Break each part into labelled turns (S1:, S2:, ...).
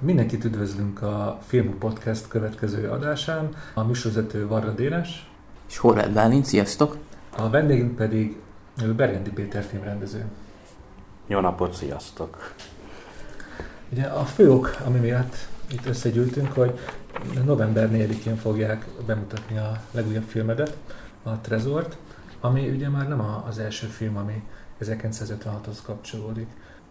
S1: Mindenkit üdvözlünk a Film Podcast következő adásán. A műsorvezető Varga Dénes.
S2: És Horváth Bálint, sziasztok!
S1: A vendégünk pedig Bergendi Péter filmrendező.
S3: Jó napot, sziasztok!
S1: Ugye a fő ok, ami miatt itt összegyűltünk, hogy november 4-én fogják bemutatni a legújabb filmedet, a Trezort, ami ugye már nem az első film, ami 1956-hoz kapcsolódik.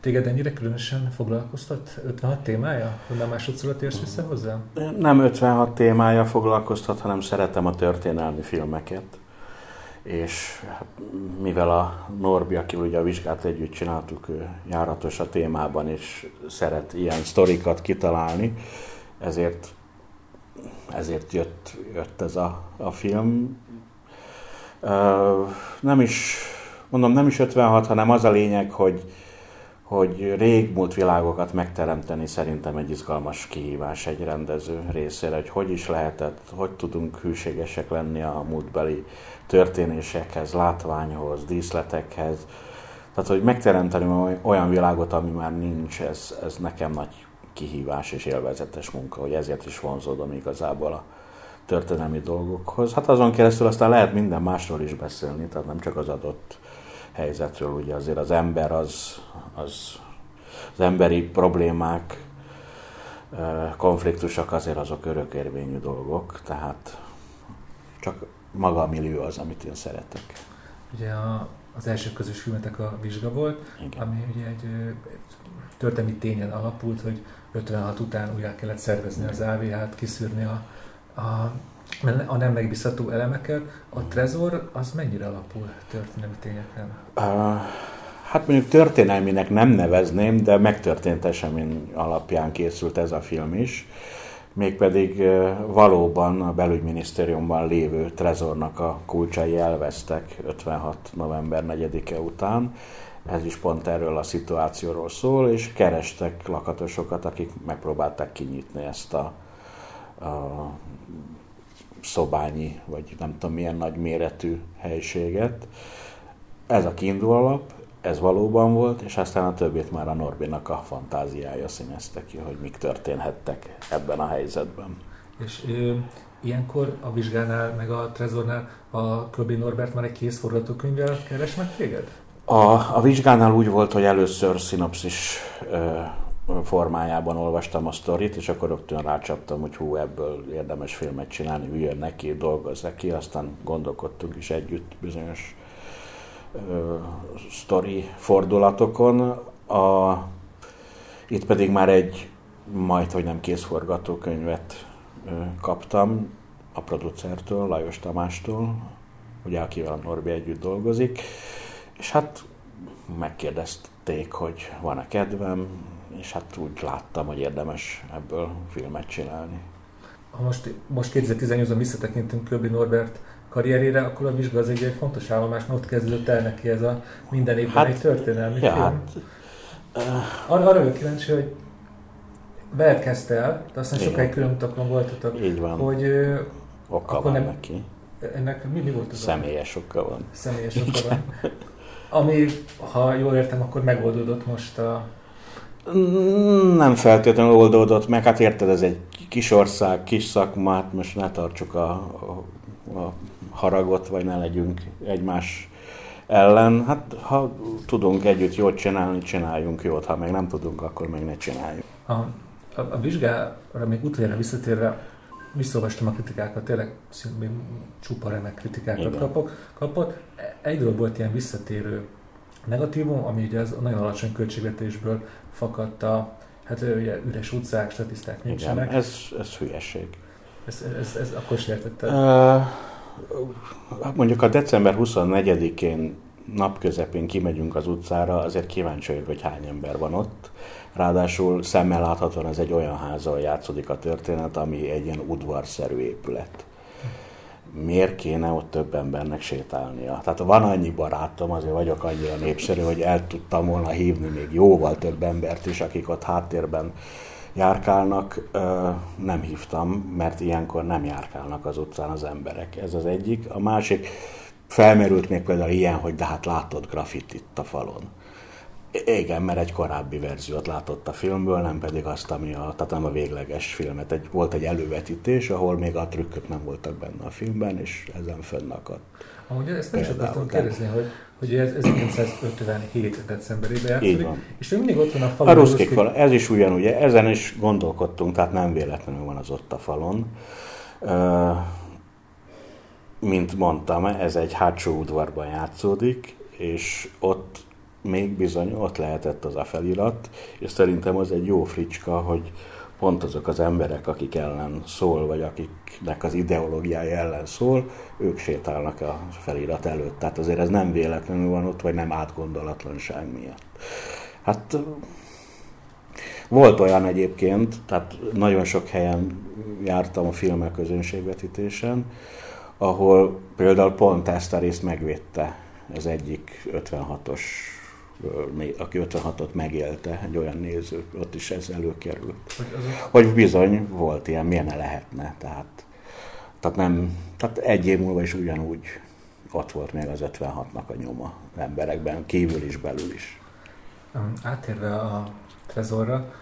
S1: Téged ennyire különösen foglalkoztat 56 témája? Hogy már másodszor térsz vissza hozzá?
S3: Nem 56 témája foglalkoztat, hanem szeretem a történelmi filmeket. És hát, mivel a Norbi, aki ugye a vizsgát együtt csináltuk, ő járatos a témában, és szeret ilyen sztorikat kitalálni, ezért, ezért jött, jött ez a, a film. Nem is, mondom, nem is 56, hanem az a lényeg, hogy, hogy régmúlt világokat megteremteni szerintem egy izgalmas kihívás egy rendező részére, hogy hogy is lehetett, hogy tudunk hűségesek lenni a múltbeli történésekhez, látványhoz, díszletekhez. Tehát, hogy megteremteni olyan világot, ami már nincs, ez, ez nekem nagy kihívás és élvezetes munka, hogy ezért is vonzódom igazából a történelmi dolgokhoz. Hát azon keresztül aztán lehet minden másról is beszélni, tehát nem csak az adott helyzetről, ugye azért az ember az, az, az emberi problémák, konfliktusok azért azok örökérvényű dolgok, tehát csak maga a millió az, amit én szeretek.
S1: Ugye a, az első közös filmetek a vizsga volt, Igen. ami ugye egy, történelmi tényen alapult, hogy 56 után újra kellett szervezni az AVH-t, kiszűrni a, a a nem megbízható elemeket, a trezor az mennyire alapul történelmi tényeken? Uh,
S3: hát mondjuk történelminek nem nevezném, de megtörtént esemény alapján készült ez a film is. Mégpedig valóban a belügyminisztériumban lévő trezornak a kulcsai elvesztek 56. november 4-e után. Ez is pont erről a szituációról szól, és kerestek lakatosokat, akik megpróbálták kinyitni ezt a, a szobányi, vagy nem tudom milyen nagy méretű helységet. Ez a kiinduló alap, ez valóban volt, és aztán a többit már a Norbinak a fantáziája színezte ki, hogy mik történhettek ebben a helyzetben.
S1: És ö, ilyenkor a vizsgánál, meg a Trezornál a Köbi Norbert már egy kész forgatókönyvvel keres meg téged?
S3: A, a vizsgánál úgy volt, hogy először szinopszis ö, formájában olvastam a sztorit, és akkor rögtön rácsaptam, hogy hú, ebből érdemes filmet csinálni, üljön neki, dolgozzak ki, aztán gondolkodtunk is együtt bizonyos ö, sztori fordulatokon. A, itt pedig már egy majd, hogy nem kész forgatókönyvet ö, kaptam a producertől, Lajos Tamástól, ugye akivel a Norbi együtt dolgozik, és hát megkérdezték, hogy van-e kedvem, és hát úgy láttam, hogy érdemes ebből filmet csinálni.
S1: Ha most, most 2018-ban visszatekintünk Köbi Norbert karrierére, akkor a vizsga az egy, egy fontos állomás, mert ott kezdődött el neki ez a minden évben hát, egy történelmi ja, film. Hát, uh, arra, arra vagyok kíváncsi, hogy veled kezdte el, de aztán sokáig külön utakon voltatok.
S3: Így van.
S1: Hogy
S3: Oka van nem, neki.
S1: Ennek mi, mi volt az?
S3: Személyes oka van.
S1: Személyes oka van. Ami, ha jól értem, akkor megoldódott most a
S3: nem feltétlenül oldódott meg, hát érted, ez egy kis ország, kis szakmát, most ne tartsuk a, a, a haragot, vagy ne legyünk egymás ellen. Hát ha tudunk együtt jót csinálni, csináljunk jót, ha meg nem tudunk, akkor meg ne csináljuk.
S1: A, a, a vizsgára még utoljára visszatérve, visszolvastam a kritikákat, tényleg csupa remek kritikákat kapok, kapott. Egy dolog volt ilyen visszatérő negatívum, ami ugye az nagyon alacsony költségvetésből fakadt a hát ugye üres utcák, statiszták nincsenek.
S3: Igen, ez, ez hülyeség.
S1: Ez, ez, ez akkor is értetted? Uh,
S3: mondjuk a december 24-én napközepén kimegyünk az utcára, azért kíváncsi vagyok, hogy hány ember van ott. Ráadásul szemmel láthatóan ez egy olyan házal játszódik a történet, ami egy ilyen udvarszerű épület miért kéne ott több embernek sétálnia. Tehát van annyi barátom, azért vagyok annyira népszerű, hogy el tudtam volna hívni még jóval több embert is, akik ott háttérben járkálnak. Nem hívtam, mert ilyenkor nem járkálnak az utcán az emberek. Ez az egyik. A másik, felmerült még például ilyen, hogy de hát látod grafitit a falon. Igen, mert egy korábbi verziót látott a filmből, nem pedig azt, ami a, tehát nem a végleges filmet. Egy, volt egy elővetítés, ahol még a trükkök nem voltak benne a filmben, és ezen fönnakadt.
S1: Amúgy ezt nem is akartam kérdezni, hogy, hogy ez 1957. decemberében játszódik, és még mindig ott van a falon.
S3: A ruszkik fal, ez is ugyanúgy, ezen is gondolkodtunk, tehát nem véletlenül van az ott a falon. Uh, mint mondtam, ez egy hátsó udvarban játszódik, és ott még bizony ott lehetett az a felirat, és szerintem az egy jó fricska, hogy pont azok az emberek, akik ellen szól, vagy akiknek az ideológiája ellen szól, ők sétálnak a felirat előtt. Tehát azért ez nem véletlenül van ott, vagy nem átgondolatlanság miatt. Hát volt olyan egyébként, tehát nagyon sok helyen jártam a filmek közönségvetítésen, ahol például pont ezt a részt megvédte az egyik 56-os aki 56-ot megélte, egy olyan néző, ott is ez előkerült. Hogy, bizony volt ilyen, milyen lehetne. Tehát, tehát, nem, tehát egy év múlva is ugyanúgy ott volt még az 56-nak a nyoma emberekben, kívül is, belül is.
S1: Átérve a Trezorra,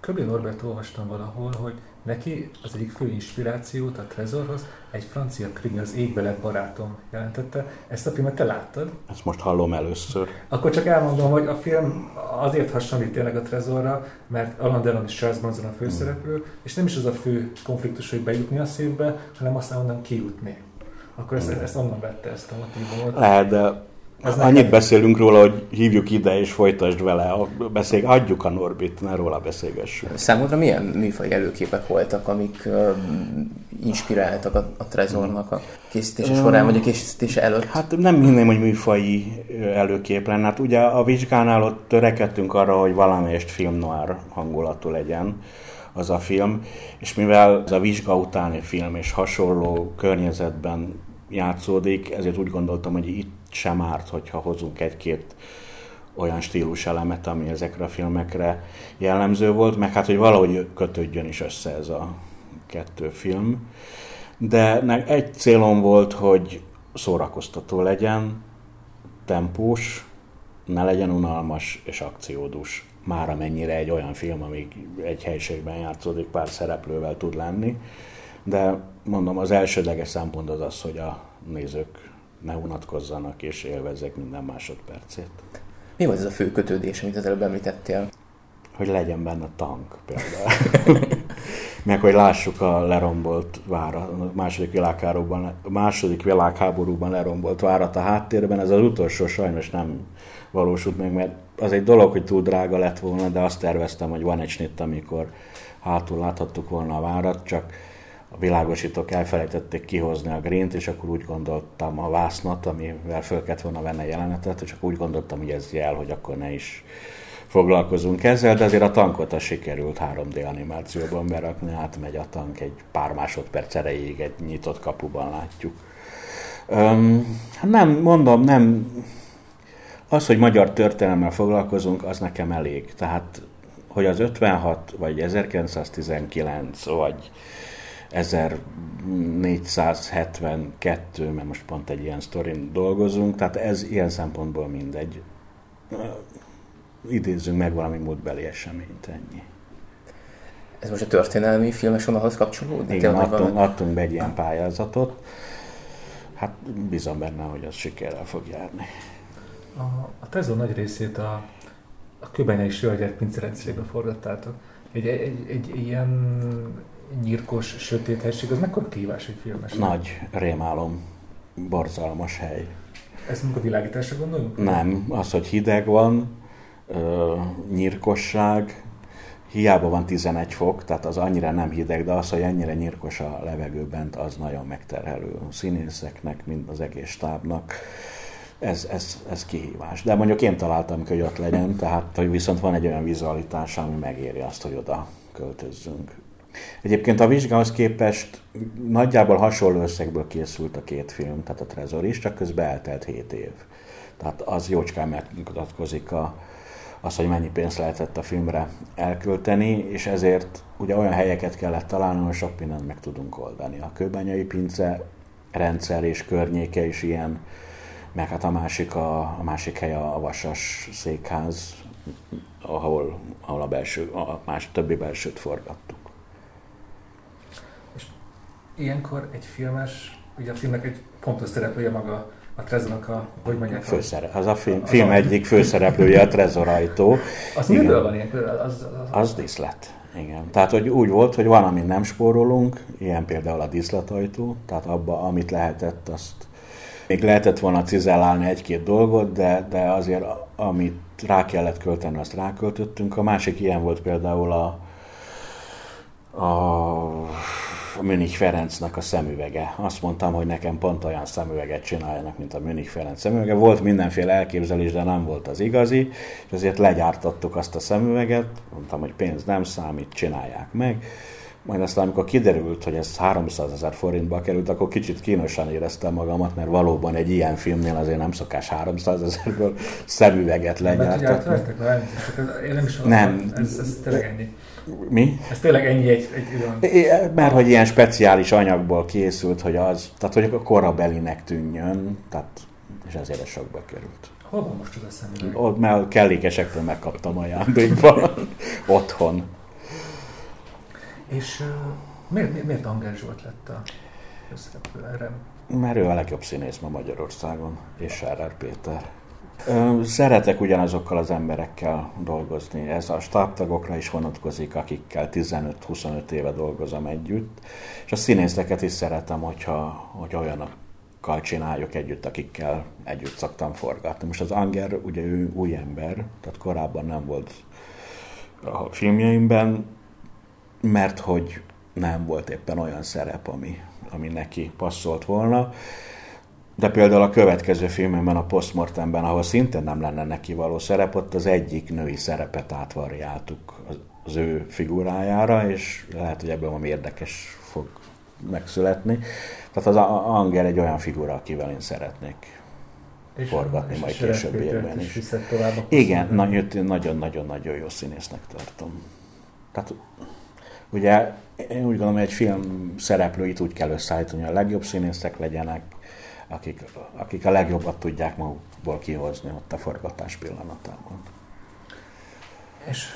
S1: Köbli Norbert olvastam valahol, hogy Neki az egyik fő inspirációt a Trezorhoz egy francia krimi, az Égbe lett barátom jelentette. Ezt a filmet te láttad?
S3: Ezt most hallom először.
S1: Akkor csak elmondom, hogy a film azért hasonlít tényleg a Trezorra, mert Alan Delon és Charles Bronson a főszereplő, hmm. és nem is az a fő konfliktus, hogy bejutni a szépbe, hanem aztán onnan kijutni. Akkor ezt, hmm. ezt onnan vette ezt a motivumot.
S3: Lehet, de ez Annyit nekem... beszélünk róla, hogy hívjuk ide és folytasd vele a beszél, adjuk a Norbit, ne róla beszélgessünk.
S2: Számodra milyen műfaj előképek voltak, amik uh, inspiráltak a, a Trezornak a készítése során, vagy a készítése előtt?
S3: Hát nem hinném, hogy műfai előkép lenne. Hát ugye a vizsgánál ott törekedtünk arra, hogy valamelyest film noir hangulatú legyen az a film, és mivel ez a vizsga utáni film és hasonló környezetben játszódik, ezért úgy gondoltam, hogy itt sem árt, hogyha hozunk egy-két olyan stílus elemet, ami ezekre a filmekre jellemző volt, meg hát, hogy valahogy kötődjön is össze ez a kettő film. De egy célom volt, hogy szórakoztató legyen, tempós, ne legyen unalmas és akciódus. Már amennyire egy olyan film, amíg egy helységben játszódik, pár szereplővel tud lenni. De mondom, az elsődleges szempont az az, hogy a nézők ne unatkozzanak és élvezzek minden másodpercét.
S2: Mi volt ez a fő kötődés, amit az előbb említettél?
S3: Hogy legyen benne tank például. Meg hogy lássuk a lerombolt várat, a második világháborúban, a második világháborúban lerombolt várat a háttérben. Ez az utolsó sajnos nem valósult meg, mert az egy dolog, hogy túl drága lett volna, de azt terveztem, hogy van egy snitt, amikor hátul láthattuk volna a várat, csak a világosítók elfelejtették kihozni a green és akkor úgy gondoltam a vásznat, amivel föl kellett volna venni jelenetet, és akkor úgy gondoltam, hogy ez jel, hogy akkor ne is foglalkozunk ezzel, de azért a tankot a sikerült 3D animációban berakni, átmegy a tank egy pár másodperc erejéig egy nyitott kapuban látjuk. Um, nem, mondom, nem, az, hogy magyar történelemmel foglalkozunk, az nekem elég. Tehát, hogy az 56, vagy 1919, vagy 1472, mert most pont egy ilyen sztorin dolgozunk, tehát ez ilyen szempontból mindegy. Idézzünk meg valami múltbeli eseményt, ennyi.
S2: Ez most a történelmi filmes vonalhoz kapcsolódik?
S3: Igen, adtunk, adtunk be egy ilyen pályázatot. Hát bízom benne, hogy az sikerrel fog járni.
S1: A, a Tezó nagy részét a, a Köbenyei Sörgyert pincerendszerébe forgattátok. Egy, egy, egy, egy ilyen nyírkos, sötét helység, az mekkora kihívás egy filmes?
S3: Nagy rémálom, borzalmas hely.
S1: Ezt mondjuk a világításra gondolunk?
S3: Nem, az, hogy hideg van, ö, nyírkosság, hiába van 11 fok, tehát az annyira nem hideg, de az, hogy ennyire nyírkos a levegő bent, az nagyon megterhelő a színészeknek, mind az egész stábnak. Ez, ez, ez kihívás. De mondjuk én találtam, hogy ott legyen, tehát hogy viszont van egy olyan vizualitás, ami megéri azt, hogy oda költözzünk. Egyébként a vizsgához képest nagyjából hasonló összegből készült a két film, tehát a Trezor is, csak közben eltelt 7 év. Tehát az jócskán megmutatkozik a, az, hogy mennyi pénzt lehetett a filmre elkölteni, és ezért ugye olyan helyeket kellett találni, hogy sok mindent meg tudunk oldani. A kőbányai pince rendszer és környéke is ilyen meg hát a másik, a, a másik hely a Vasas székház, ahol, ahol a, belső, a más többi belsőt forgattuk.
S1: Ilyenkor egy filmes, ugye a filmnek egy fontos szereplője maga a Trezornak a, hogy mondják?
S3: Főszere, az a film, az film a... egyik főszereplője a Trezorajtó.
S1: Az miről van ilyenkor? Az,
S3: az, az, az díszlet. Igen. Tehát, hogy úgy volt, hogy van, amit nem spórolunk, ilyen például a díszletajtó, tehát abba, amit lehetett, azt még lehetett volna cizellálni egy-két dolgot, de, de azért amit rá kellett költeni, azt ráköltöttünk. A másik ilyen volt például a, a Münich Ferencnek a szemüvege. Azt mondtam, hogy nekem pont olyan szemüveget csináljanak, mint a Münich Ferenc szemüvege. Volt mindenféle elképzelés, de nem volt az igazi, és azért legyártottuk azt a szemüveget. Mondtam, hogy pénz nem számít, csinálják meg. Majd aztán, amikor kiderült, hogy ez 300 ezer forintba került, akkor kicsit kínosan éreztem magamat, mert valóban egy ilyen filmnél azért nem szokás 300 ezerből szemüveget legyártatni.
S1: Én nem is nem. Ez, ez tényleg ennyi.
S3: Mi?
S1: Ez tényleg ennyi egy, egy
S3: olyan... Mert hogy ilyen speciális anyagból készült, hogy az, tehát hogy a korabelinek tűnjön, tehát, és ezért sokba került.
S1: Hol van most az a szemüveg?
S3: Ott, mert kellékesektől megkaptam ajándékban, otthon.
S1: És miért, miért, miért Anger Zsolt lett a főszereplő erre?
S3: Mert ő a legjobb színész ma Magyarországon, és Sárer Péter. Szeretek ugyanazokkal az emberekkel dolgozni. Ez a stábtagokra is vonatkozik, akikkel 15-25 éve dolgozom együtt. És a színészeket is szeretem, hogyha, hogy olyanokkal csináljuk együtt, akikkel együtt szoktam forgatni. Most az Anger, ugye ő új ember, tehát korábban nem volt a filmjeimben, mert hogy nem volt éppen olyan szerep, ami, ami neki passzolt volna. De például a következő filmemben, a Postmortemben, ahol szintén nem lenne neki való szerep, ott az egyik női szerepet átvariáltuk az ő figurájára, és lehet, hogy ebből valami érdekes fog megszületni. Tehát az Anger egy olyan figura, akivel én szeretnék és forgatni és majd későbbiekben is. is. Igen, nagyon-nagyon-nagyon jó színésznek tartom. Tehát ugye én úgy gondolom, hogy egy film szereplőit úgy kell összeállítani, hogy a legjobb színészek legyenek, akik, akik a legjobbat tudják magukból kihozni ott a forgatás pillanatában.
S1: És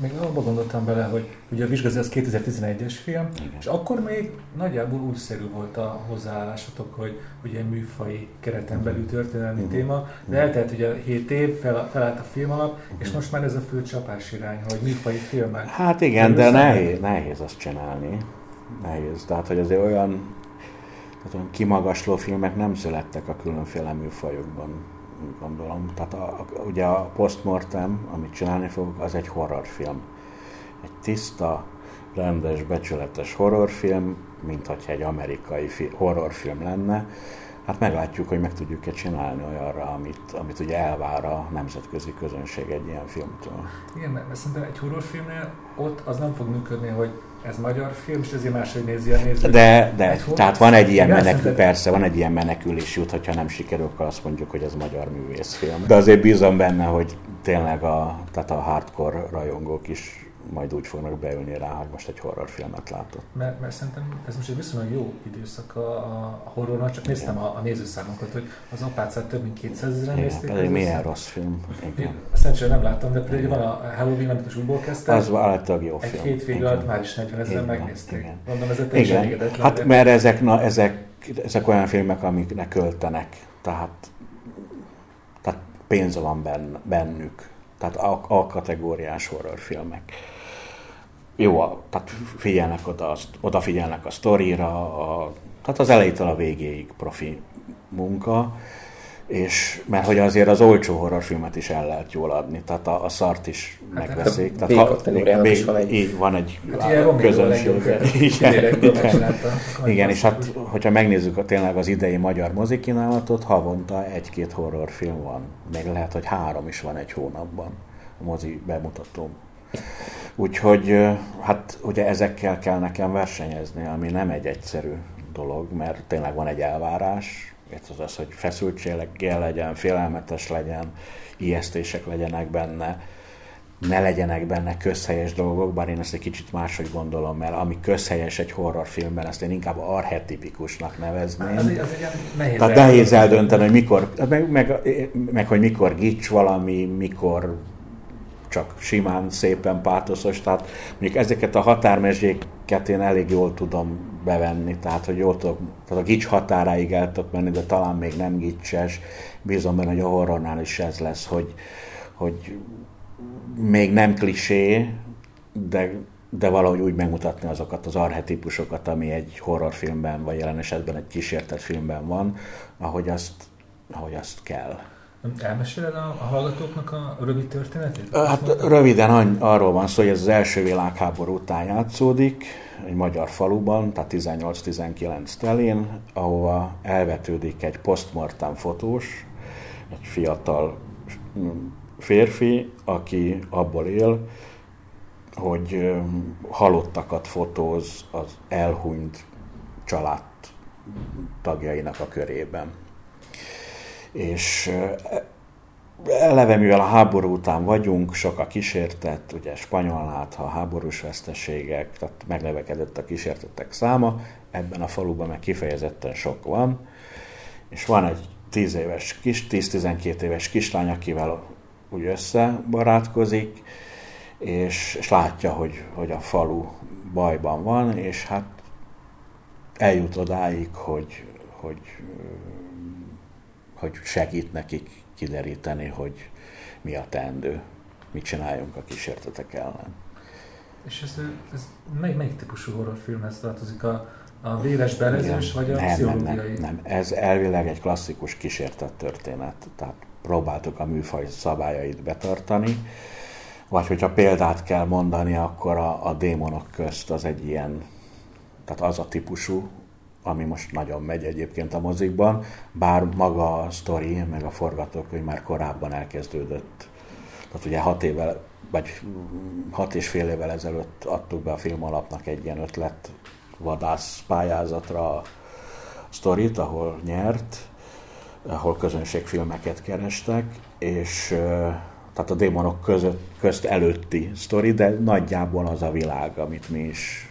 S1: még abban gondoltam bele, hogy ugye a Vizsgazi az 2011-es film, Igen. és akkor még nagyjából újszerű volt a hozzáállásotok, hogy ugye műfai kereten belül történelmi Igen. téma, de eltelt ugye 7 év, fel, felállt a film alap, Igen. és most már ez a fő csapás irány, hogy műfai filmek.
S3: Hát igen, de nehéz, nehéz azt csinálni. Nehéz, tehát hogy azért olyan tehát olyan kimagasló filmek nem születtek a különféle műfajokban, gondolom. Tehát a, a, ugye a Postmortem, amit csinálni fogok, az egy horrorfilm. Egy tiszta, rendes, becsületes horrorfilm, mint hogyha egy amerikai fi, horrorfilm lenne. Hát meglátjuk, hogy meg tudjuk-e csinálni olyanra, amit, amit ugye elvár a nemzetközi közönség egy ilyen filmtől.
S1: Igen, mert szerintem egy horrorfilmnél ott az nem fog működni, hogy ez magyar film, és ezért máshogy nézi a néző.
S3: De, de egy tehát van egy ilyen menekül, persze, van egy ilyen menekülés út, hogyha nem sikerül, akkor azt mondjuk, hogy ez magyar művészfilm. De azért bízom benne, hogy tényleg a, tehát a hardcore rajongók is majd úgy fognak beülni rá, hogy most egy horrorfilmet látott.
S1: Mert, mert szerintem ez most egy viszonylag jó időszak a, a horrornak, csak néztem a, a nézőszámokat, hogy az apácát több mint 200 ezeren nézték.
S3: Pedig milyen rossz film.
S1: Igen. Szerencsére nem láttam, de pedig van a Halloween, amit most újból kezdtem.
S3: Az általában jó
S1: egy
S3: film.
S1: Egy hétvég alatt már is 40 ezeren megnézték. Igen. Mondom, ez igen.
S3: Hát mert ezek, na, ezek, ezek olyan filmek, amiknek költenek, tehát, tehát pénz van bennük. Tehát a, a kategóriás horrorfilmek jó, a, tehát figyelnek oda, odafigyelnek a sztorira, a, tehát az elejétől a végéig profi munka, és mert hogy azért az olcsó horrorfilmet is el lehet jól adni, tehát a, a szart is hát, megveszik.
S2: Tehát ha, még, is van egy...
S3: Így van egy
S1: hát közönség. Igen, igen,
S3: igen, és hát hogyha megnézzük a, tényleg az idei magyar mozikínálatot, havonta egy-két horrorfilm van. Még lehet, hogy három is van egy hónapban a mozi bemutató Úgyhogy hát ugye ezekkel kell nekem versenyezni, ami nem egy egyszerű dolog, mert tényleg van egy elvárás, az az, hogy feszültséggel legyen, félelmetes legyen, ijesztések legyenek benne, ne legyenek benne közhelyes dolgok, bár én ezt egy kicsit máshogy gondolom, mert ami közhelyes egy horrorfilmben, azt én inkább arhetipikusnak nevezném. Az, az nehéz Tehát nehéz eldönteni, hogy mikor, meg, meg, meg hogy mikor gics valami, mikor csak simán, szépen pátoszos, tehát mondjuk ezeket a határmezséket én elég jól tudom bevenni, tehát hogy jól tudok, tehát a gics határáig el tudok menni, de talán még nem gicses, bízom benne, hogy a horrornál is ez lesz, hogy, hogy még nem klisé, de, de valahogy úgy megmutatni azokat az arhetípusokat, ami egy horrorfilmben, vagy jelen esetben egy kísértett filmben van, ahogy azt, ahogy azt kell.
S1: Elmeséled a, a hallgatóknak a rövid történetét?
S3: Hát röviden arról van szó, hogy ez az első világháború után játszódik, egy magyar faluban, tehát 18-19 telén, ahova elvetődik egy postmortem fotós, egy fiatal férfi, aki abból él, hogy halottakat fotóz az elhunyt család tagjainak a körében. És eleve, mivel a háború után vagyunk, sok a kísértett, ugye spanyol ha háborús veszteségek, tehát meglevekedett a kísértettek száma, ebben a faluban meg kifejezetten sok van, és van egy 10 éves kis, 10-12 éves kislány, akivel úgy összebarátkozik, és, és látja, hogy, hogy a falu bajban van, és hát eljut odáig, hogy, hogy, hogy segít nekik kideríteni, hogy mi a teendő, mit csináljunk a kísértetek ellen.
S1: És ez, ez mely, melyik típusú horrorfilmhez tartozik? A, a véres belezős, vagy a nem, pszichológiai?
S3: Nem, nem, nem, ez elvileg egy klasszikus kísértett történet, tehát próbáltuk a műfaj szabályait betartani, vagy hogyha példát kell mondani, akkor a, a démonok közt az egy ilyen, tehát az a típusú, ami most nagyon megy egyébként a mozikban, bár maga a sztori, meg a forgatókönyv már korábban elkezdődött. Tehát ugye hat évvel, vagy hat és fél évvel ezelőtt adtuk be a film alapnak egy ilyen ötlet vadász pályázatra a sztorit, ahol nyert, ahol közönségfilmeket kerestek, és tehát a démonok között, közt előtti sztori, de nagyjából az a világ, amit mi is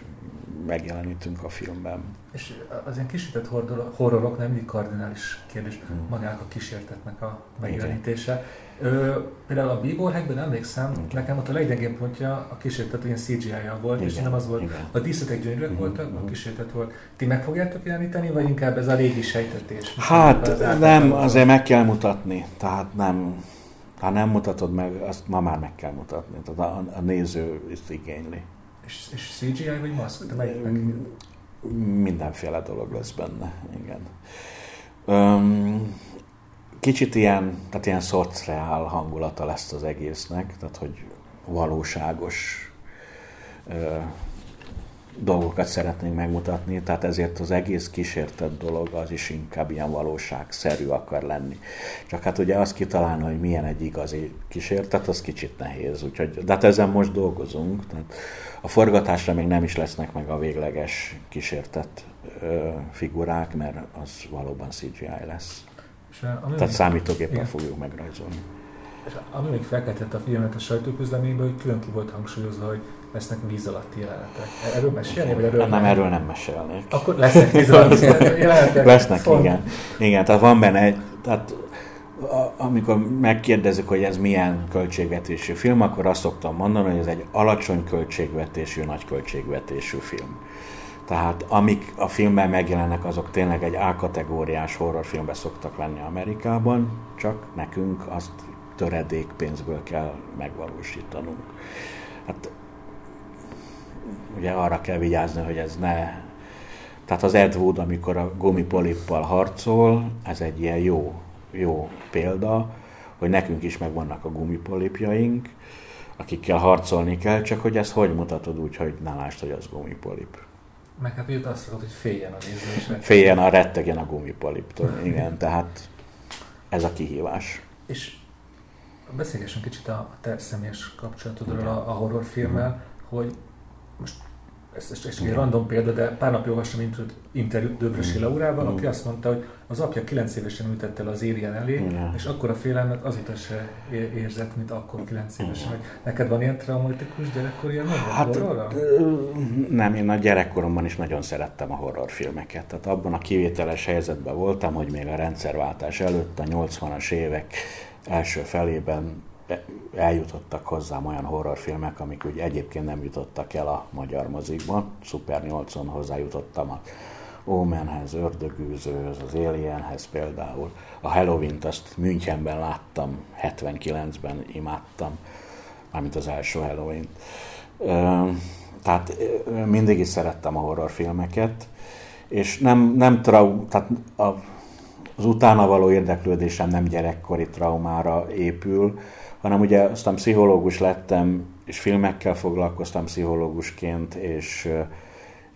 S3: megjelenítünk a filmben.
S1: És az ilyen kísértett horrorok nem mindig kardinális kérdés hmm. magának a kísértetnek a megjelenítése. Ö, például a Bíborhegben emlékszem, Igen. nekem ott a leggyengébb pontja a kísértet ilyen CGI-ja volt, Igen. és nem az volt, Igen. a díszletek gyönyörűek hmm. voltak, a kísértet volt. Ti meg fogjátok jeleníteni, vagy inkább ez a régi sejtetés?
S3: Hát az nem, azért meg kell mutatni, tehát nem, ha nem mutatod meg, azt ma már meg kell mutatni, tehát a, a néző ezt igényli.
S1: És, és CGI vagy maszk? De melyik
S3: Mindenféle dolog lesz benne, igen. Um, kicsit ilyen, tehát ilyen szociál hangulata lesz az egésznek, tehát hogy valóságos dolgokat szeretnénk megmutatni, tehát ezért az egész kísértett dolog az is inkább ilyen valóságszerű akar lenni. Csak hát ugye azt kitalálni, hogy milyen egy igazi kísértet, az kicsit nehéz. Úgyhogy, de hát ezen most dolgozunk. Tehát a forgatásra még nem is lesznek meg a végleges kísértett ö, figurák, mert az valóban CGI lesz. És, Tehát számítógéppel fogjuk megrajzolni.
S1: És ami még felkeltett a filmet a sajtóközleményben, hogy külön ki volt hangsúlyozva, hogy lesznek víz alatti jelenetek. Erről mesélni, vagy erről
S3: nem? Nem, erről nem mesélnék.
S1: Akkor lesznek víz alatti jelenetek?
S3: Lesznek, Font. igen. Igen, tehát van benne egy, tehát amikor megkérdezik, hogy ez milyen költségvetésű film, akkor azt szoktam mondani, hogy ez egy alacsony költségvetésű, nagy költségvetésű film. Tehát amik a filmben megjelennek, azok tényleg egy A-kategóriás horrorfilmbe szoktak lenni Amerikában, csak nekünk azt töredék pénzből kell megvalósítanunk. Hát ugye arra kell vigyázni, hogy ez ne... Tehát az Ed Wood, amikor a gumipolippal harcol, ez egy ilyen jó, jó példa, hogy nekünk is megvannak a gumipolipjaink, akikkel harcolni kell, csak hogy ezt hogy mutatod úgy, hogy ne lásd, hogy az gumipolip.
S1: Meg hát ugye azt mondod, hogy féljen a néző.
S3: Féljen a rettegjen a gumipoliptól, igen, tehát ez a kihívás.
S1: És beszélgessünk kicsit a te személyes kapcsolatodról a, a horrorfilmmel, hogy most ez, ez, ez egy random példa, de pár napja olvastam interjút Döbrösi Laurával, aki azt mondta, hogy az apja 9 évesen ültette el az Alien elé, Igen. és akkor a félelmet azóta se érzett, mint akkor 9 évesen. Hogy neked van ilyen traumatikus gyerekkor ilyen
S3: hát, Nem, én a gyerekkoromban is nagyon szerettem a horrorfilmeket. Tehát abban a kivételes helyzetben voltam, hogy még a rendszerváltás előtt, a 80-as évek első felében eljutottak hozzám olyan horrorfilmek, amik úgy egyébként nem jutottak el a magyar mozikban. Super 8-on hozzájutottam a Omenhez, Ördögűzőhöz, az Alienhez például. A Halloween-t azt Münchenben láttam, 79-ben imádtam, mármint az első Halloween-t. Tehát mindig is szerettem a horrorfilmeket, és nem, nem trau, tehát a, az utána való érdeklődésem nem gyerekkori traumára épül, hanem ugye aztán pszichológus lettem, és filmekkel foglalkoztam pszichológusként, és,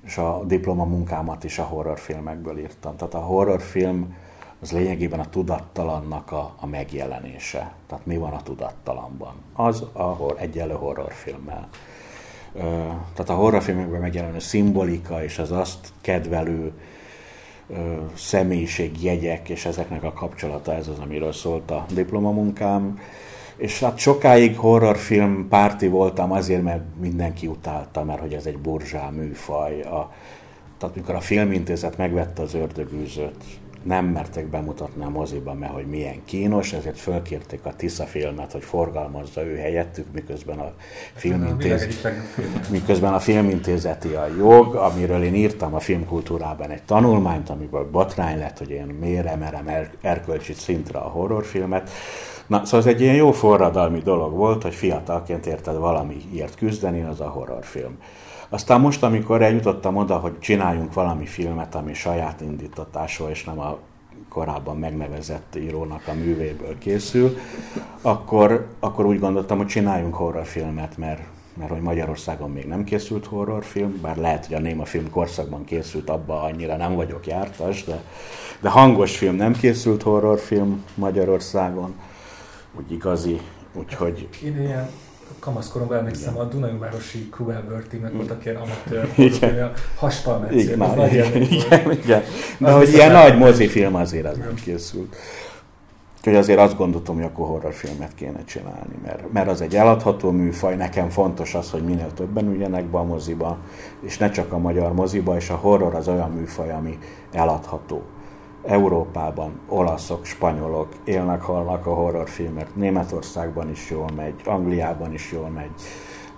S3: és a diplomamunkámat is a horrorfilmekből írtam. Tehát a horrorfilm az lényegében a tudattalannak a, a megjelenése. Tehát mi van a tudattalanban? Az, ahol egyenlő horrorfilmmel. Tehát a horrorfilmekben megjelenő szimbolika és az azt kedvelő személyiségjegyek és ezeknek a kapcsolata, ez az, amiről szólt a diplomamunkám és hát sokáig horrorfilm párti voltam azért, mert mindenki utálta, mert hogy ez egy burzsá műfaj. A, tehát amikor a filmintézet megvette az ördögűzőt, nem mertek bemutatni a moziban, mert hogy milyen kínos, ezért fölkérték a Tisza filmet, hogy forgalmazza ő helyettük, miközben a filmintézet, miközben a filmintézeti a jog, amiről én írtam a filmkultúrában egy tanulmányt, amiből botrány lett, hogy én miért emerem er, erkölcsi szintre a horrorfilmet. Na, szóval ez egy ilyen jó forradalmi dolog volt, hogy fiatalként érted valamiért küzdeni, az a horrorfilm. Aztán most, amikor eljutottam oda, hogy csináljunk valami filmet, ami saját indítatású, és nem a korábban megnevezett írónak a művéből készül, akkor, akkor úgy gondoltam, hogy csináljunk horrorfilmet, mert, mert hogy Magyarországon még nem készült horrorfilm, bár lehet, hogy a néma film korszakban készült, abba annyira nem vagyok jártas, de, de hangos film nem készült horrorfilm Magyarországon. Úgy igazi, úgyhogy...
S1: Én ilyen kamaszkoromban emlékszem, a Dunajvárosi Cruel Bird meg volt, aki amatőr, igen. a haspalmetszél, igen, az nagy igen,
S3: igen, igen. De hogy ilyen nagy mozifilm azért az nem készült. Úgyhogy azért azt gondoltam, hogy akkor horrorfilmet kéne csinálni, mert, mert az egy eladható műfaj, nekem fontos az, hogy minél többen üljenek be a moziba, és ne csak a magyar moziba, és a horror az olyan műfaj, ami eladható. Európában olaszok, spanyolok élnek, halnak a horrorfilmek, Németországban is jól megy, Angliában is jól megy,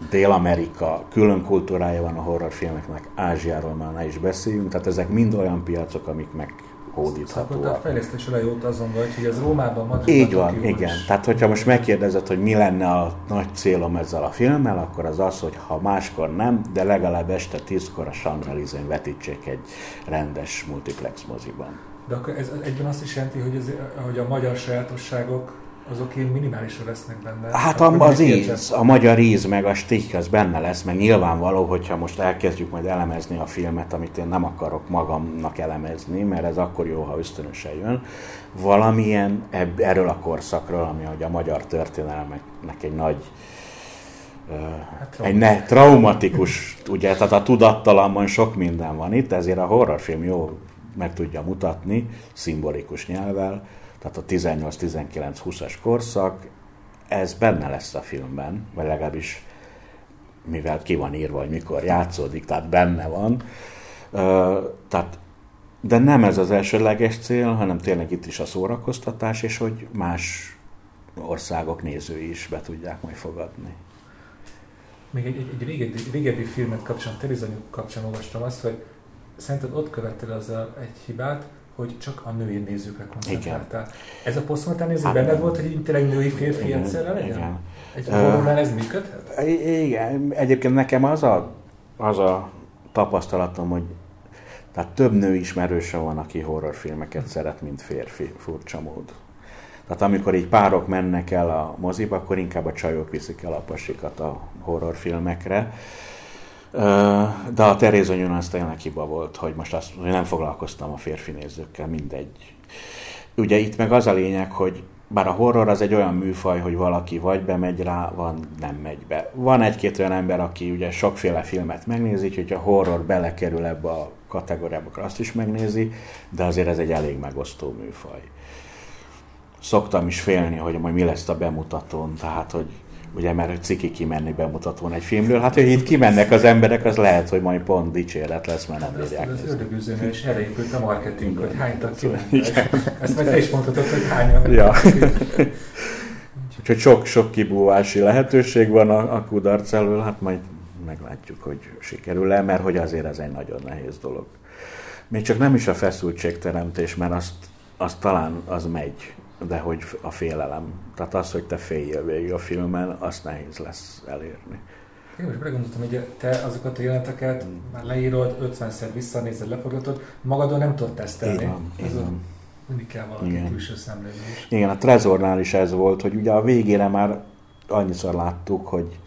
S3: Dél-Amerika, külön kultúrája van a horrorfilmeknek, Ázsiáról már ne is beszéljünk, tehát ezek mind olyan piacok, amik meg hódíthatóak.
S1: Szóval a fejlesztés jót azon vagy, hogy ez Rómában, Madridban,
S3: Így van, igen. Is. Tehát, hogyha most megkérdezed, hogy mi lenne a nagy célom ezzel a filmmel, akkor az az, hogy ha máskor nem, de legalább este tízkor a Chandra vetítsék egy rendes multiplex moziban.
S1: De akkor ez egyben azt is jelenti, hogy, ez, hogy a magyar sajátosságok azok én minimálisan lesznek benne.
S3: Hát a, az íz, a magyar íz, meg a stik, az benne lesz, meg nyilvánvaló, hogyha most elkezdjük majd elemezni a filmet, amit én nem akarok magamnak elemezni, mert ez akkor jó, ha ösztönösen jön, valamilyen ebb, erről a korszakról, ami hogy a magyar történelmeknek egy nagy Hát, egy ne, traumatikus, ugye, tehát a tudattalamban sok minden van itt, ezért a horrorfilm jó meg tudja mutatni szimbolikus nyelvvel, tehát a 18-19-20-as korszak, ez benne lesz a filmben, vagy legalábbis mivel ki van írva, hogy mikor játszódik, tehát benne van. Tehát, de nem ez az elsődleges cél, hanem tényleg itt is a szórakoztatás, és hogy más országok nézői is be tudják majd fogadni.
S1: Még egy, egy, egy régebbi, régebbi filmet kapcsán, Terizanyuk kapcsán olvastam azt, hogy szerinted ott követtél az a, egy hibát, hogy csak a női nézőkre koncentráltál. Igen. Ez a posztmodern néző hát, benned volt, hogy tényleg női férfi igen, egyszerre legyen? Igen. Egy horrornál ez működhet?
S3: Igen. Egyébként nekem az a, az a tapasztalatom, hogy tehát több nő ismerőse van, aki horrorfilmeket szeret, mint férfi, furcsa mód. Tehát amikor így párok mennek el a moziba, akkor inkább a csajok viszik el a pasikat a horrorfilmekre. De a Terézonyon az tényleg hiba volt, hogy most azt, hogy nem foglalkoztam a férfi nézőkkel, mindegy. Ugye itt meg az a lényeg, hogy bár a horror az egy olyan műfaj, hogy valaki vagy bemegy rá, van nem megy be. Van egy-két olyan ember, aki ugye sokféle filmet megnézi, hogy a horror belekerül ebbe a kategóriába, akkor azt is megnézi, de azért ez egy elég megosztó műfaj. Szoktam is félni, hogy majd mi lesz a bemutatón, tehát hogy ugye mert ciki kimenni bemutatón egy filmről, hát hogy itt kimennek az emberek, az lehet, hogy majd pont dicséret lesz, mert nem bírják
S1: Ez ördögűzőnél is erre épült a marketing, hogy hány tag kimentek. Ezt majd te is mondhatod, hogy hányan.
S3: Ja. Úgyhogy sok-sok kibúvási lehetőség van a, a kudarc elől, hát majd meglátjuk, hogy sikerül-e, mert hogy azért ez egy nagyon nehéz dolog. Még csak nem is a feszültségteremtés, mert azt, azt talán az megy, de hogy a félelem. Tehát az, hogy te féljél végig a filmen, azt nehéz lesz elérni.
S1: Én most belegondoltam, hogy te azokat a jeleneteket hmm. már leírod, 50-szer visszanézed, leforgatod, magadon nem tudod tesztelni.
S3: Így van.
S1: Mindig kell valaki Igen. külső szemlélő is.
S3: Igen, a Trezornál is ez volt, hogy ugye a végére már annyiszor láttuk, hogy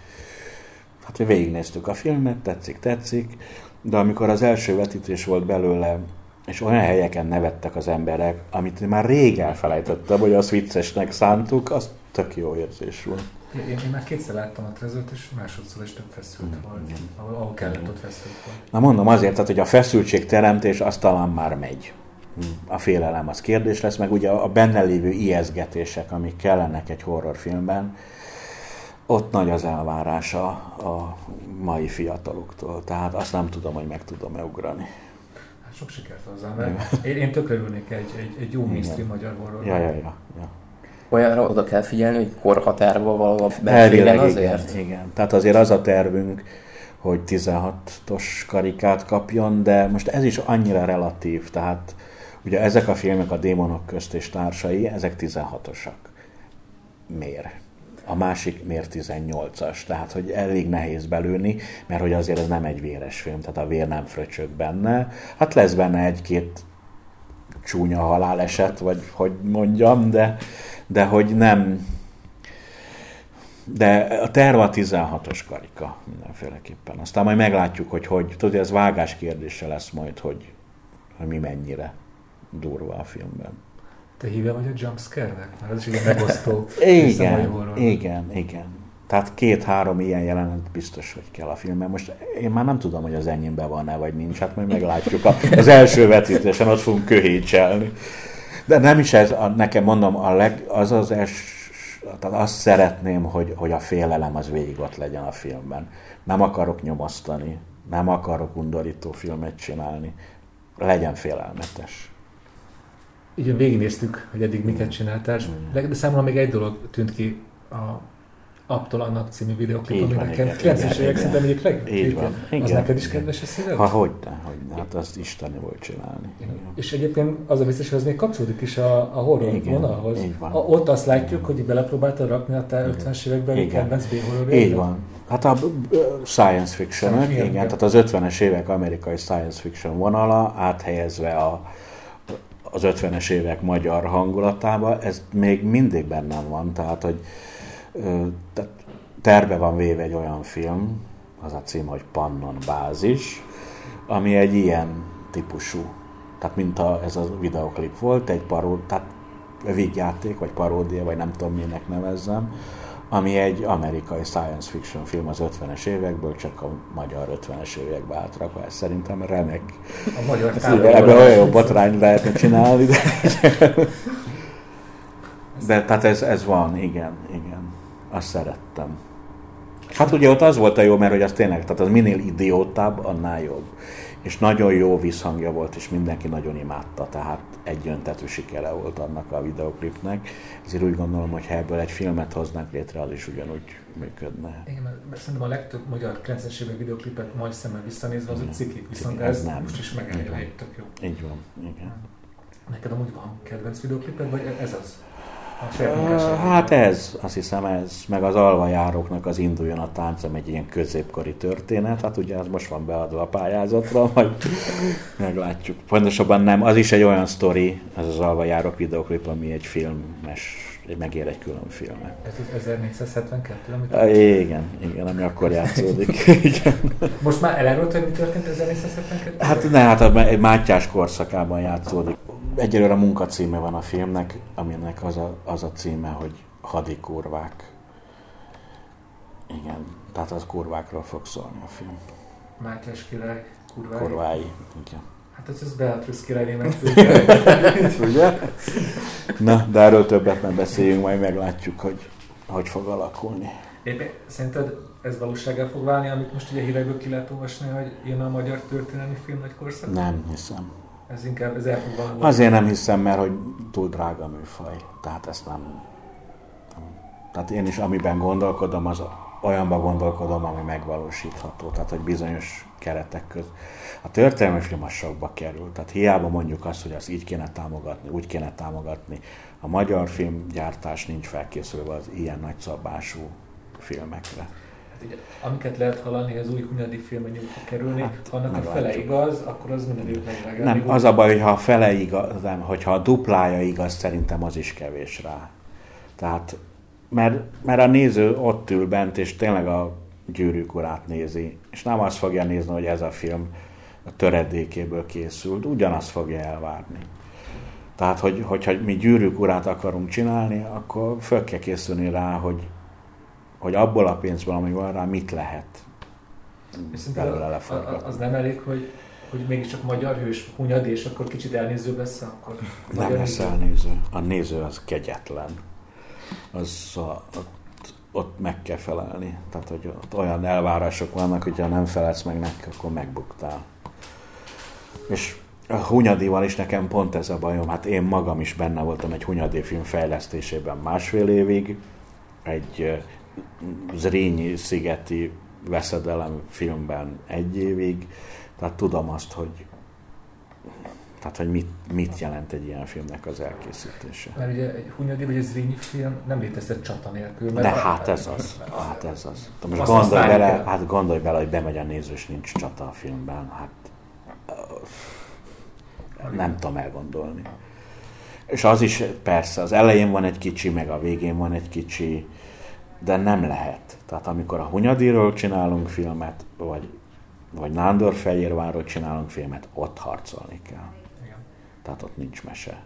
S3: hát végignéztük a filmet, tetszik, tetszik, de amikor az első vetítés volt belőle, és olyan helyeken nevettek az emberek, amit már rég elfelejtettem, hogy azt viccesnek szántuk, az tök jó érzés volt.
S1: Én, én már kétszer láttam a trezort, és másodszor is több feszült mm. volt, ahol, ahol kellett, ott feszült volt.
S3: Na mondom azért, tehát, hogy a feszültség teremtés az talán már megy. A félelem az kérdés lesz, meg ugye a benne lévő ijeszgetések, amik kellenek egy horrorfilmben, ott nagy az elvárása a mai fiataloktól. Tehát azt nem tudom, hogy meg tudom-e ugrani.
S1: Sok sikert hozzá, mert én, én tökre örülnék egy, egy, egy jó mainstream magyar horror.
S3: Ja, ja, ja, ja.
S2: Olyanra oda kell figyelni, hogy korhatárba valahol belférjen azért?
S3: Igen, igen. Tehát azért az a tervünk, hogy 16-os karikát kapjon, de most ez is annyira relatív, tehát ugye ezek a filmek a démonok közt és társai, ezek 16-osak. Miért? A másik miért 18-as, tehát hogy elég nehéz belőni, mert hogy azért ez nem egy véres film, tehát a vér nem fröcsög benne. Hát lesz benne egy-két csúnya haláleset, vagy hogy mondjam, de, de hogy nem, de a terv a 16-os karika mindenféleképpen. Aztán majd meglátjuk, hogy hogy, tudod, ez vágás kérdése lesz majd, hogy, hogy mi mennyire durva a filmben.
S1: Te híve vagy a jumpscare-nek? Mert ez is egy megosztó.
S3: igen, igen, igen. Tehát két-három ilyen jelenet biztos, hogy kell a filmben. Most én már nem tudom, hogy az enyémben van-e, vagy nincs. Hát majd meglátjuk. Az első vetítésen ott fogunk köhécselni. De nem is ez, a, nekem mondom, a leg, az az els, tehát azt szeretném, hogy, hogy a félelem az végig ott legyen a filmben. Nem akarok nyomasztani, nem akarok undorító filmet csinálni. Legyen félelmetes.
S1: Így végignéztük, hogy eddig miket csináltál, de, de számomra még egy dolog tűnt ki a Aptol annak című videoklip, ami nekem 90-es évek szinte egyik leg...
S3: Így van.
S1: Igen. Az neked is kedves a szíved?
S3: Ha hogy ne, hát azt isteni volt csinálni.
S1: Igen. És egyébként az a biztos, hogy az még kapcsolódik is a, a horror igen, vonalhoz. A, ott azt látjuk, hogy belepróbáltad rakni a te 50-es években kedvenc B-horror
S3: Így van. Hát a science fiction igen, igen, igen, tehát az 50-es évek amerikai science fiction vonala áthelyezve a az 50-es évek magyar hangulatába, ez még mindig bennem van, tehát hogy tehát terve van véve egy olyan film, az a cím, hogy Pannon Bázis, ami egy ilyen típusú, tehát mint a, ez a videoklip volt, egy paród, tehát vígjáték, vagy paródia, vagy nem tudom minek nevezzem, ami egy amerikai science fiction film az 50-es évekből, csak a magyar 50-es évekbe átrakva. Ez szerintem remek.
S1: A magyar
S3: Ebben olyan jó botrány lehetne csinálni, de, de tehát ez, ez van, igen, igen. Azt szerettem. Hát ugye ott az volt a jó, mert hogy az tényleg, tehát az minél idiótább, annál jobb és nagyon jó visszhangja volt, és mindenki nagyon imádta, tehát egy öntető sikere volt annak a videoklipnek. Ezért úgy gondolom, hogy ha ebből egy filmet hoznánk létre, az is ugyanúgy működne.
S1: Igen, mert szerintem a legtöbb magyar 90-es évek videoklipet majd szemmel visszanézve az úgy cikik, viszont ez, ez nem. most is megállja, tök jó.
S3: Így van, igen.
S1: Neked amúgy van kedvenc videokliped, vagy ez az?
S3: Hát ez, azt hiszem ez, meg az alvajáróknak az induljon a táncom egy ilyen középkori történet, hát ugye az most van beadva a pályázatra, majd meglátjuk. Pontosabban nem, az is egy olyan sztori, az az alvajárók videoklip, ami egy filmes, megér egy külön filmet.
S1: Ez az 1472, amit...
S3: A, igen, igen, ami akkor játszódik. igen.
S1: Most már elárult, hogy mi történt 1472
S3: Hát ne, hát a Mátyás korszakában játszódik egyelőre munkacíme van a filmnek, aminek az a, az a címe, hogy Hadikurvák. Igen, tehát az kurvákról fog szólni a film.
S1: Mátyás király kurvái.
S3: Kurvái, igen.
S1: Hát ez, ez Beatrice királyné meg
S3: Ugye? Na, de erről többet nem beszéljünk, majd meglátjuk, hogy hogy fog alakulni.
S1: Éppen szerinted ez valósággal fog válni, amit most ugye hírekből ki lehet olvasni, hogy jön a magyar történelmi film nagy korszak?
S3: Nem hiszem.
S1: Ez inkább ez.
S3: Azért nem hiszem, mert hogy túl drága műfaj. Tehát ezt nem. Tehát én is amiben gondolkodom, az olyanban gondolkodom, ami megvalósítható. Tehát, hogy bizonyos keretek között. A történelmi film az sokba kerül. Tehát hiába mondjuk azt, hogy azt így kéne támogatni, úgy kéne támogatni. A magyar filmgyártás nincs felkészülve az ilyen nagyszabású filmekre.
S1: Ugye, amiket lehet hallani, az új Hunyadi filmen fog kerülni,
S3: Hát,
S1: ha annak a fele igaz, akkor az mindenütt megvágál.
S3: Nem, az a baj, hogy ha a fele igaz, nem, hogyha a duplája igaz, szerintem az is kevés rá. Tehát, mert, mert a néző ott ül bent, és tényleg a gyűrűk urát nézi, és nem azt fogja nézni, hogy ez a film a töredékéből készült, ugyanazt fogja elvárni. Tehát, hogy, hogyha mi gyűrűk urát akarunk csinálni, akkor föl kell készülni rá, hogy, hogy abból a pénzből, ami van rá, mit lehet belőle leforgatni.
S1: Az nem elég, hogy, hogy mégiscsak magyar hős Hunyadi, és akkor kicsit elnézőbb lesz, akkor
S3: Nem lesz
S1: néző.
S3: elnéző. A néző az kegyetlen. Az a, ott, ott meg kell felelni. Tehát, hogy ott olyan elvárások vannak, hogyha nem felelsz meg neki, akkor megbuktál. És a Hunyadival is nekem pont ez a bajom. Hát én magam is benne voltam egy Hunyadi film fejlesztésében másfél évig, egy Zrínyi szigeti veszedelem filmben egy évig, tehát tudom azt, hogy tehát, hogy mit, mit jelent egy ilyen filmnek az elkészítése.
S1: Mert ugye egy Hunyadi vagy egy Zrínyi film nem létezett csata nélkül. mert
S3: De
S1: a-
S3: hát ez az. Hát ez az. De most
S1: Azt
S3: gondolj bele,
S1: kell.
S3: hát gondolj bele, hogy bemegy a néző, és nincs csata a filmben. Hát nem tudom elgondolni. És az is persze, az elején van egy kicsi, meg a végén van egy kicsi, de nem lehet. Tehát amikor a Hunyadiról csinálunk filmet, vagy, vagy Nándorfehérvárról csinálunk filmet, ott harcolni kell.
S1: Igen.
S3: Tehát ott nincs mese.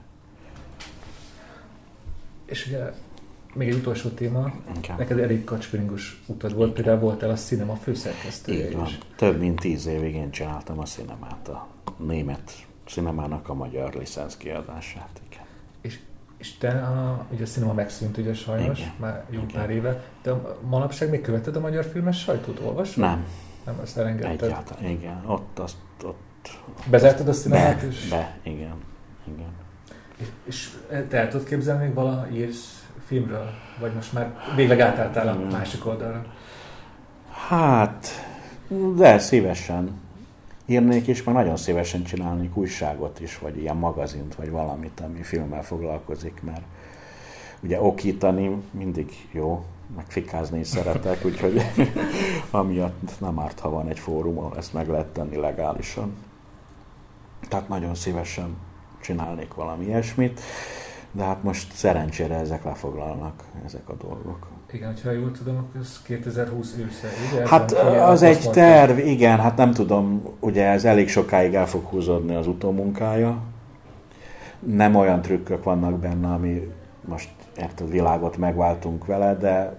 S1: És ugye még egy utolsó téma,
S3: Igen.
S1: neked elég kacspiringos utad volt, például voltál a cinema főszerkesztője
S3: Így
S1: is.
S3: Több mint tíz évig én csináltam a cinemát, a német cinemának a magyar licenszkiadását. Igen.
S1: És, és te, a, ugye a cinema megszűnt ugye sajnos,
S3: Igen.
S1: már jó
S3: Igen.
S1: pár éve, de manapság még követed a magyar filmes sajtót, olvasod?
S3: Nem,
S1: Nem, azt elengedted.
S3: egyáltalán. Igen, ott, azt, ott
S1: Bezártad a cinemát,
S3: be,
S1: és,
S3: be, igen, igen.
S1: és te el tudod képzelni még vala írsz filmről? Vagy most már végleg átálltál a másik oldalra?
S3: Hát, de szívesen írnék, és már nagyon szívesen csinálnék újságot is, vagy ilyen magazint, vagy valamit, ami filmmel foglalkozik, mert ugye okítani mindig jó, meg fikázni is szeretek, úgyhogy amiatt nem árt, ha van egy fórum, ahol ezt meg lehet tenni legálisan. Tehát nagyon szívesen csinálnék valami ilyesmit, de hát most szerencsére ezek lefoglalnak, ezek a dolgok.
S1: Igen, hogyha jól tudom, akkor ez 2020 ősze, ugye?
S3: Hát az egy
S1: azt
S3: terv, igen, hát nem tudom, ugye ez elég sokáig el fog húzódni az utómunkája. Nem olyan trükkök vannak benne, ami most érted, világot megváltunk vele, de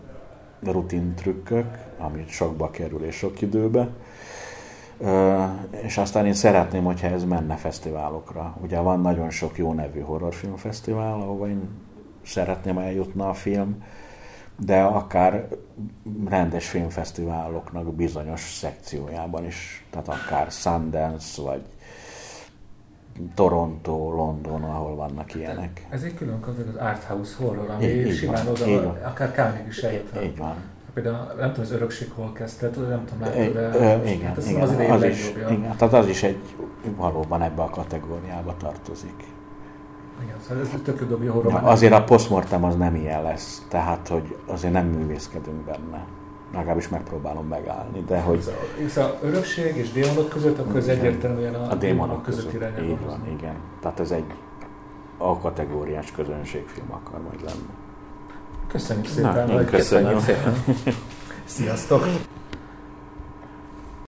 S3: rutin trükkök, ami sokba kerül és sok időbe. És aztán én szeretném, hogyha ez menne fesztiválokra. Ugye van nagyon sok jó nevű horrorfilmfesztivál, ahova én szeretném eljutna a film, de akár rendes filmfesztiváloknak bizonyos szekciójában is, tehát akár Sundance, vagy Toronto, London, ahol vannak ilyenek.
S1: Ez egy külön az art house horror, ami
S3: Így- így
S1: simán
S3: van,
S1: oda,
S3: így van.
S1: akár Kánik is eljött.
S3: Így van.
S1: Például nem tudom, az örökség hol kezdte, tudod, nem tudom,
S3: Ö,
S1: látod, de
S3: ö, igen,
S1: hát azt
S3: igen,
S1: az
S3: az is, igen, tehát az is egy valóban ebbe a kategóriába tartozik.
S1: Igen, szóval ez tök jó horror.
S3: Ja, azért a postmortem az nem ilyen lesz, tehát hogy azért nem művészkedünk benne. Legalábbis megpróbálom megállni, de hogy
S1: Szóval, szóval örökség és démonok között, akkor ez egyértelműen a,
S3: a démonok között. Így
S1: hoz.
S3: van, igen. Tehát ez egy A kategóriás közönségfilm akar majd lenni.
S1: Köszönjük
S3: Na,
S1: szépen, hogy
S3: köszönöm.
S2: Köszönjük szépen.
S1: Sziasztok!